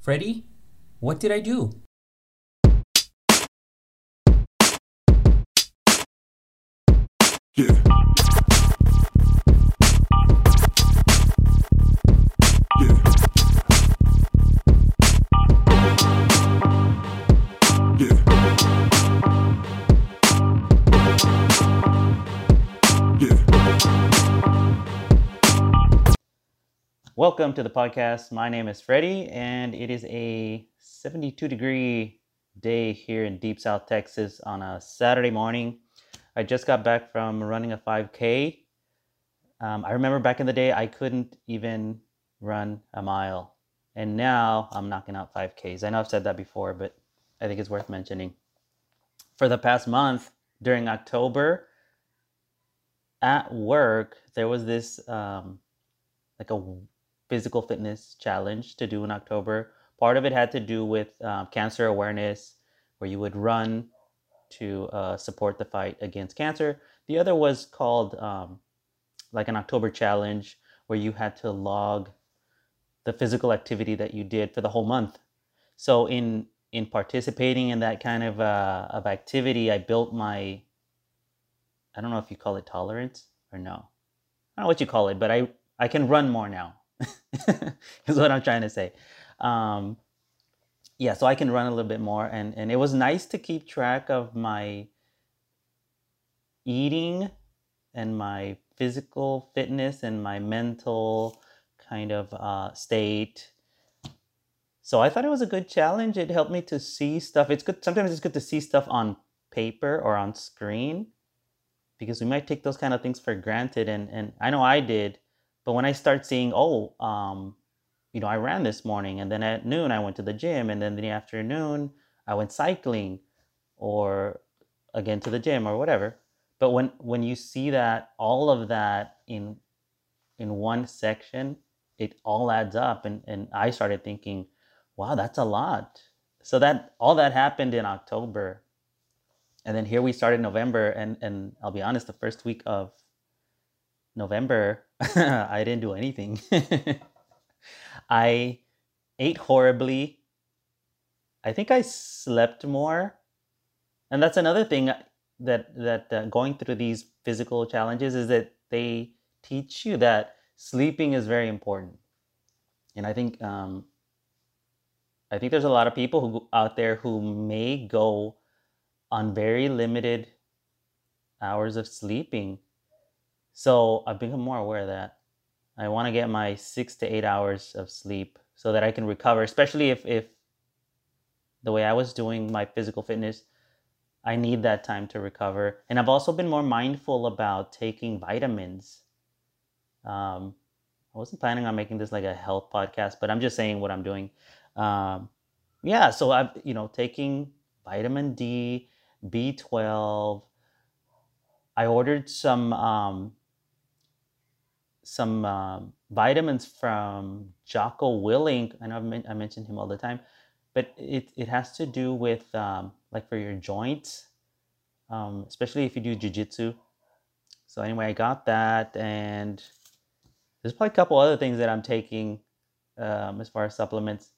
Freddie, what did I do? Yeah. Welcome to the podcast. My name is Freddie, and it is a 72 degree day here in Deep South Texas on a Saturday morning. I just got back from running a 5K. Um, I remember back in the day, I couldn't even run a mile. And now I'm knocking out 5Ks. I know I've said that before, but I think it's worth mentioning. For the past month, during October, at work, there was this um, like a physical fitness challenge to do in October. Part of it had to do with um, cancer awareness, where you would run to uh, support the fight against cancer. The other was called um, like an October challenge, where you had to log the physical activity that you did for the whole month. So in in participating in that kind of uh, of activity, I built my I don't know if you call it tolerance or no. I don't know what you call it, but I I can run more now. is what I'm trying to say. Um, yeah, so I can run a little bit more, and and it was nice to keep track of my eating and my physical fitness and my mental kind of uh, state. So I thought it was a good challenge. It helped me to see stuff. It's good. Sometimes it's good to see stuff on paper or on screen because we might take those kind of things for granted. And and I know I did, but when I start seeing, oh, um, you know, I ran this morning, and then at noon I went to the gym, and then in the afternoon I went cycling, or again to the gym or whatever. But when when you see that all of that in in one section, it all adds up, and and I started thinking, wow, that's a lot. So that all that happened in October, and then here we started November, and and I'll be honest, the first week of November, I didn't do anything. I ate horribly. I think I slept more. And that's another thing that that uh, going through these physical challenges is that they teach you that sleeping is very important. And I think um, I think there's a lot of people who out there who may go on very limited hours of sleeping. So I've become more aware of that. I want to get my six to eight hours of sleep so that I can recover, especially if, if the way I was doing my physical fitness, I need that time to recover. And I've also been more mindful about taking vitamins. Um, I wasn't planning on making this like a health podcast, but I'm just saying what I'm doing. Um, yeah, so I've, you know, taking vitamin D, B12. I ordered some um, some um, vitamins from Jocko Willink. I know I've men- I mention him all the time, but it, it has to do with um, like for your joints, um, especially if you do jujitsu. So anyway, I got that, and there's probably a couple other things that I'm taking um, as far as supplements.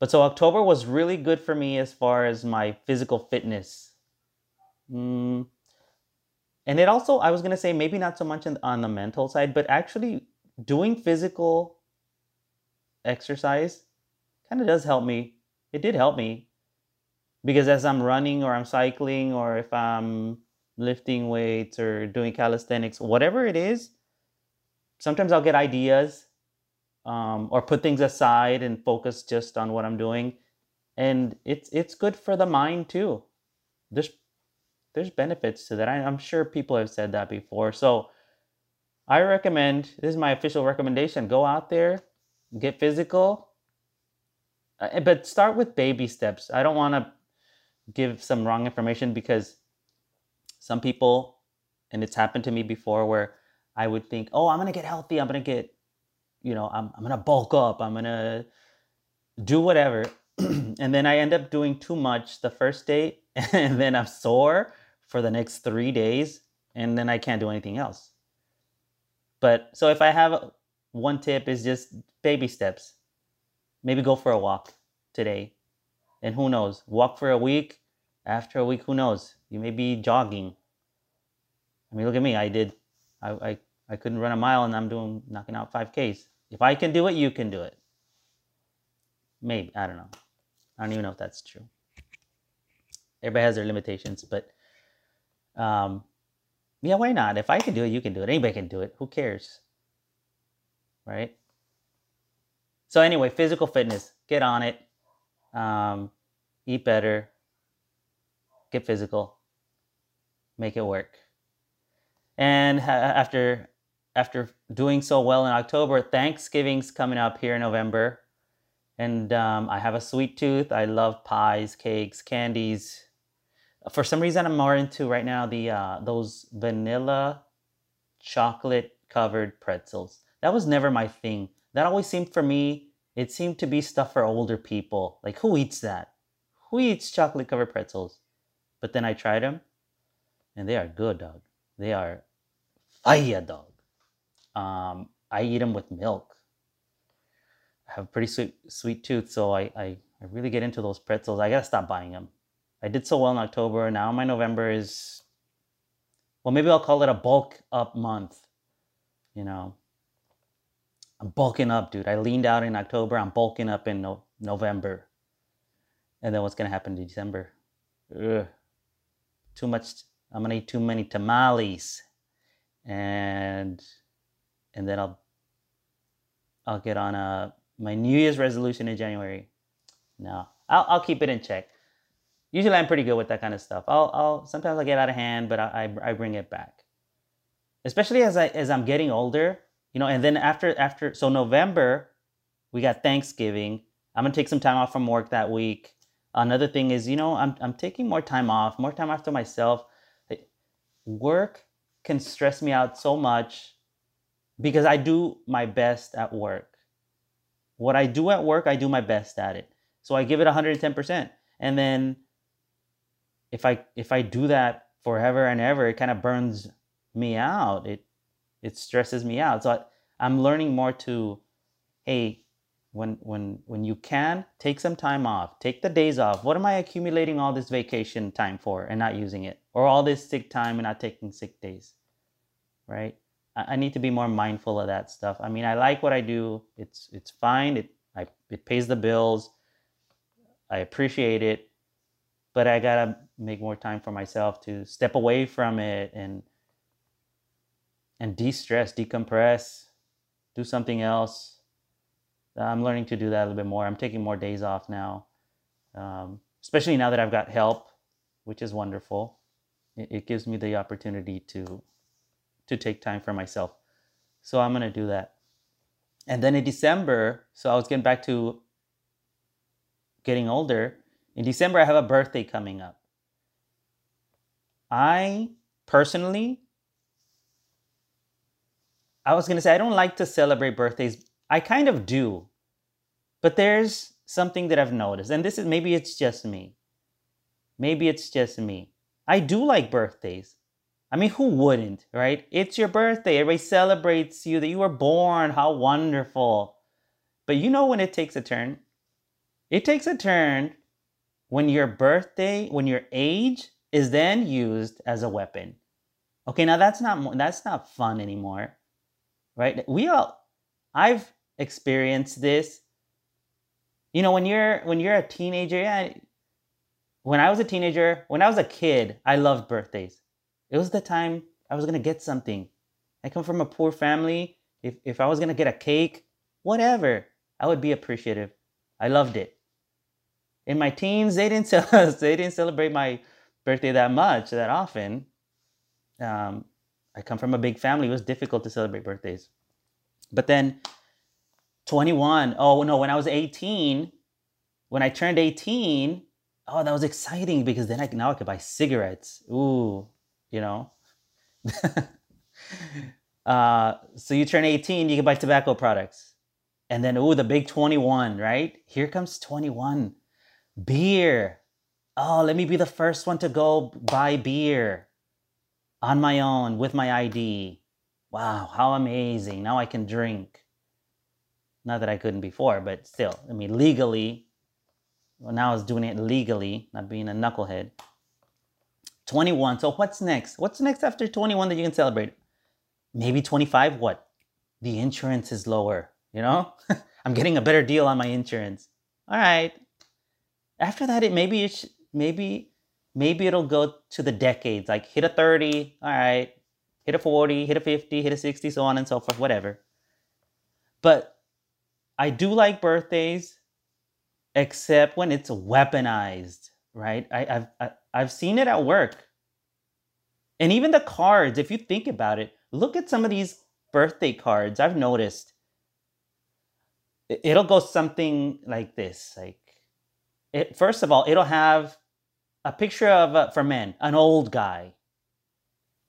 But so October was really good for me as far as my physical fitness. Mm, and it also i was going to say maybe not so much on the mental side but actually doing physical exercise kind of does help me. It did help me. Because as i'm running or i'm cycling or if i'm lifting weights or doing calisthenics whatever it is sometimes i'll get ideas um, or put things aside and focus just on what i'm doing. And it's it's good for the mind too. There's there's benefits to that. I, I'm sure people have said that before. So I recommend this is my official recommendation go out there, get physical, uh, but start with baby steps. I don't want to give some wrong information because some people, and it's happened to me before, where I would think, oh, I'm going to get healthy, I'm going to get, you know, I'm, I'm going to bulk up, I'm going to do whatever. and then I end up doing too much the first day, and then I'm sore for the next three days and then I can't do anything else. But so if I have one tip is just baby steps. maybe go for a walk today. And who knows? Walk for a week. After a week, who knows? You may be jogging. I mean, look at me. I did. I I, I couldn't run a mile, and I'm doing knocking out five Ks. If I can do it, you can do it. Maybe I don't know. I don't even know if that's true. Everybody has their limitations, but um, yeah, why not? If I can do it, you can do it. Anybody can do it. Who cares? Right? So, anyway, physical fitness, get on it. Um, eat better. Get physical. Make it work. And after after doing so well in October, Thanksgiving's coming up here in November. And um, I have a sweet tooth. I love pies, cakes, candies. For some reason, I'm more into right now the uh, those vanilla chocolate covered pretzels. That was never my thing. That always seemed for me, it seemed to be stuff for older people. Like, who eats that? Who eats chocolate covered pretzels? But then I tried them, and they are good, dog. They are fire, dog. Um, I eat them with milk. I have pretty sweet sweet tooth, so I, I, I really get into those pretzels. I gotta stop buying them. I did so well in October. Now my November is, well, maybe I'll call it a bulk up month. You know, I'm bulking up, dude. I leaned out in October. I'm bulking up in no- November. And then what's gonna happen in December? Ugh. Too much. I'm gonna eat too many tamales, and and then I'll I'll get on a my New Year's resolution in January. No, I'll I'll keep it in check. Usually I'm pretty good with that kind of stuff. I'll I'll sometimes I get out of hand, but I I, I bring it back. Especially as I as I'm getting older, you know, and then after after so November, we got Thanksgiving. I'm gonna take some time off from work that week. Another thing is, you know, I'm I'm taking more time off, more time to myself. Work can stress me out so much because I do my best at work. What I do at work, I do my best at it. So I give it 110%. And then if I if I do that forever and ever, it kind of burns me out. It it stresses me out. So I, I'm learning more to hey, when when when you can, take some time off. Take the days off. What am I accumulating all this vacation time for and not using it? Or all this sick time and not taking sick days? Right? I I need to be more mindful of that stuff. I mean, I like what I do. It's it's fine. It I it pays the bills. I appreciate it, but I gotta make more time for myself to step away from it and and de-stress, decompress, do something else. I'm learning to do that a little bit more. I'm taking more days off now, um, especially now that I've got help, which is wonderful. It, it gives me the opportunity to to take time for myself. So I'm gonna do that. And then in December, so I was getting back to getting older. In December, I have a birthday coming up. I personally, I was gonna say I don't like to celebrate birthdays. I kind of do, but there's something that I've noticed, and this is maybe it's just me. Maybe it's just me. I do like birthdays. I mean, who wouldn't, right? It's your birthday. Everybody celebrates you that you were born. How wonderful. But you know when it takes a turn? It takes a turn when your birthday, when your age is then used as a weapon. Okay, now that's not that's not fun anymore. Right? We all I've experienced this. You know, when you're when you're a teenager, yeah, when I was a teenager, when I was a kid, I loved birthdays. It was the time I was gonna get something. I come from a poor family. If if I was gonna get a cake, whatever, I would be appreciative. I loved it. In my teens, they didn't cel- they didn't celebrate my birthday that much, that often. Um, I come from a big family. It was difficult to celebrate birthdays. But then 21, oh no, when I was 18, when I turned 18, oh, that was exciting because then I now I could buy cigarettes. Ooh, you know. uh, so you turn 18, you can buy tobacco products. And then, ooh, the big 21, right? Here comes 21. Beer. Oh, let me be the first one to go buy beer on my own with my ID. Wow, how amazing. Now I can drink. Not that I couldn't before, but still, I mean, legally, well, now I was doing it legally, not being a knucklehead. 21. So what's next? What's next after 21 that you can celebrate? Maybe 25. What? The insurance is lower, you know? I'm getting a better deal on my insurance. All right. After that, it maybe it maybe maybe it'll go to the decades. Like hit a 30, all right. Hit a 40, hit a 50, hit a 60, so on and so forth, whatever. But I do like birthdays, except when it's weaponized, right? I, I've I, I've seen it at work, and even the cards. If you think about it, look at some of these birthday cards. I've noticed it- it'll go something like this. Like, it first of all, it'll have a picture of uh, for men, an old guy.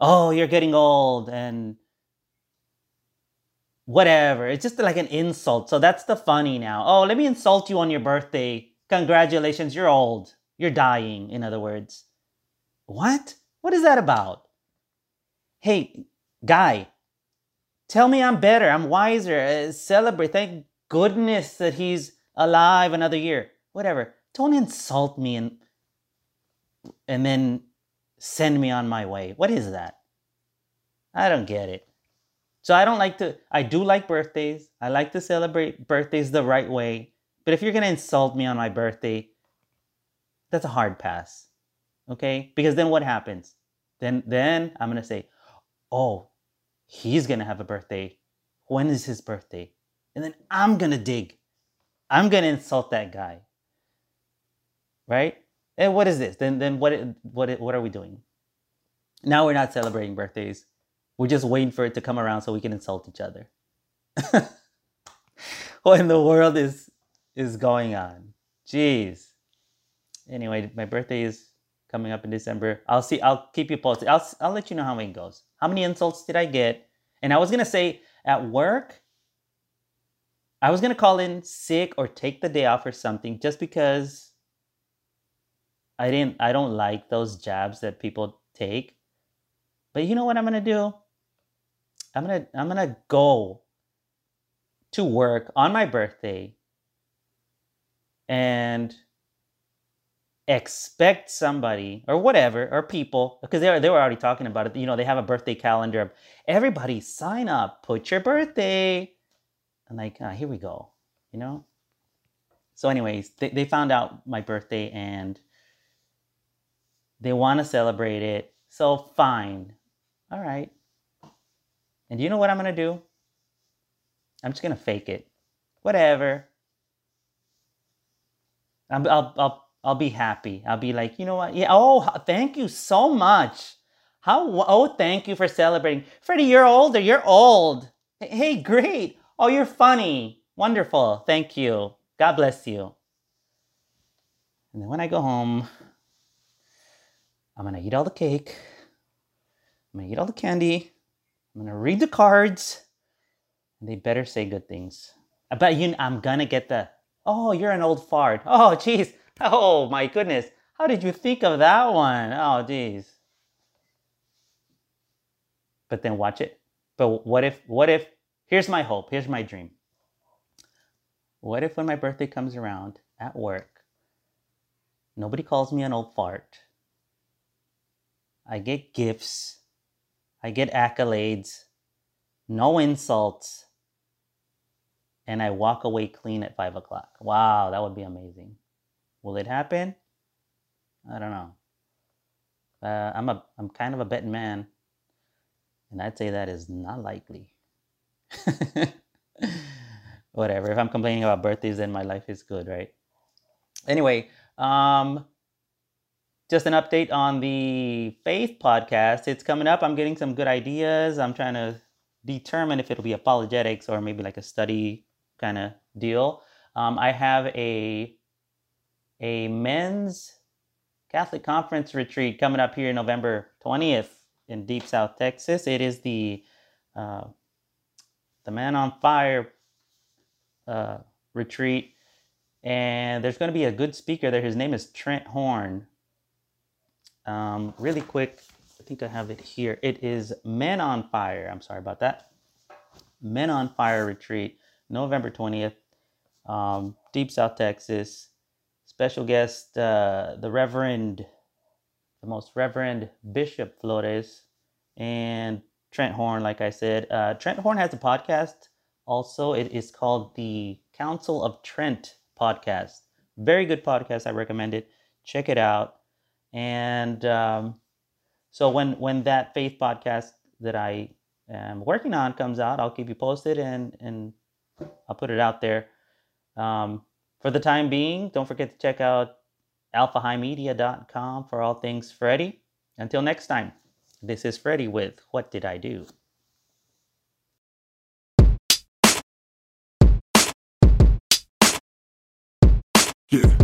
Oh, you're getting old, and whatever. It's just like an insult. So that's the funny now. Oh, let me insult you on your birthday. Congratulations, you're old. You're dying, in other words. What? What is that about? Hey, guy, tell me I'm better. I'm wiser. Uh, celebrate. Thank goodness that he's alive another year. Whatever. Don't insult me and and then send me on my way. What is that? I don't get it. So I don't like to I do like birthdays. I like to celebrate birthdays the right way. But if you're going to insult me on my birthday, that's a hard pass. Okay? Because then what happens? Then then I'm going to say, "Oh, he's going to have a birthday. When is his birthday?" And then I'm going to dig. I'm going to insult that guy. Right? And what is this? Then then what what what are we doing? Now we're not celebrating birthdays. We're just waiting for it to come around so we can insult each other. what in the world is is going on? Jeez. Anyway, my birthday is coming up in December. I'll see. I'll keep you posted. I'll I'll let you know how it goes. How many insults did I get? And I was gonna say at work. I was gonna call in sick or take the day off or something just because I didn't I don't like those jabs that people take. But you know what I'm gonna do? I'm gonna I'm gonna go to work on my birthday and expect somebody or whatever or people because they were, they were already talking about it you know they have a birthday calendar of everybody sign up put your birthday and like ah, here we go you know so anyways they, they found out my birthday and they want to celebrate it so fine all right and you know what i'm gonna do i'm just gonna fake it whatever I'm, I'll, I'll, I'll be happy. I'll be like, you know what? Yeah. Oh, thank you so much. How? Oh, thank you for celebrating. Freddie, you're older. You're old. Hey, great. Oh, you're funny. Wonderful. Thank you. God bless you. And then when I go home, I'm gonna eat all the cake. I'm gonna eat all the candy. I'm gonna read the cards. They better say good things. I bet you I'm gonna get the Oh, you're an old fart. Oh, jeez. Oh, my goodness. How did you think of that one? Oh, jeez. But then watch it. But what if, what if, here's my hope, here's my dream. What if when my birthday comes around at work, nobody calls me an old fart? I get gifts, I get accolades, no insults, and I walk away clean at five o'clock. Wow, that would be amazing. Will it happen? I don't know. Uh, I'm a I'm kind of a betting man, and I'd say that is not likely. Whatever. If I'm complaining about birthdays, then my life is good, right? Anyway, um, just an update on the Faith podcast. It's coming up. I'm getting some good ideas. I'm trying to determine if it'll be apologetics or maybe like a study kind of deal. Um, I have a a men's Catholic conference retreat coming up here November 20th in Deep South Texas. It is the uh, the Man on Fire uh, retreat, and there's going to be a good speaker there. His name is Trent Horn. Um, really quick, I think I have it here. It is Men on Fire. I'm sorry about that. Men on Fire retreat, November 20th, um, Deep South Texas. Special guest, uh, the Reverend, the most Reverend Bishop Flores, and Trent Horn, like I said. Uh, Trent Horn has a podcast also. It is called the Council of Trent podcast. Very good podcast. I recommend it. Check it out. And um, so when when that faith podcast that I am working on comes out, I'll keep you posted and and I'll put it out there. Um, for the time being, don't forget to check out alphahighmedia.com for all things Freddie. Until next time, this is Freddie with What Did I Do? Yeah.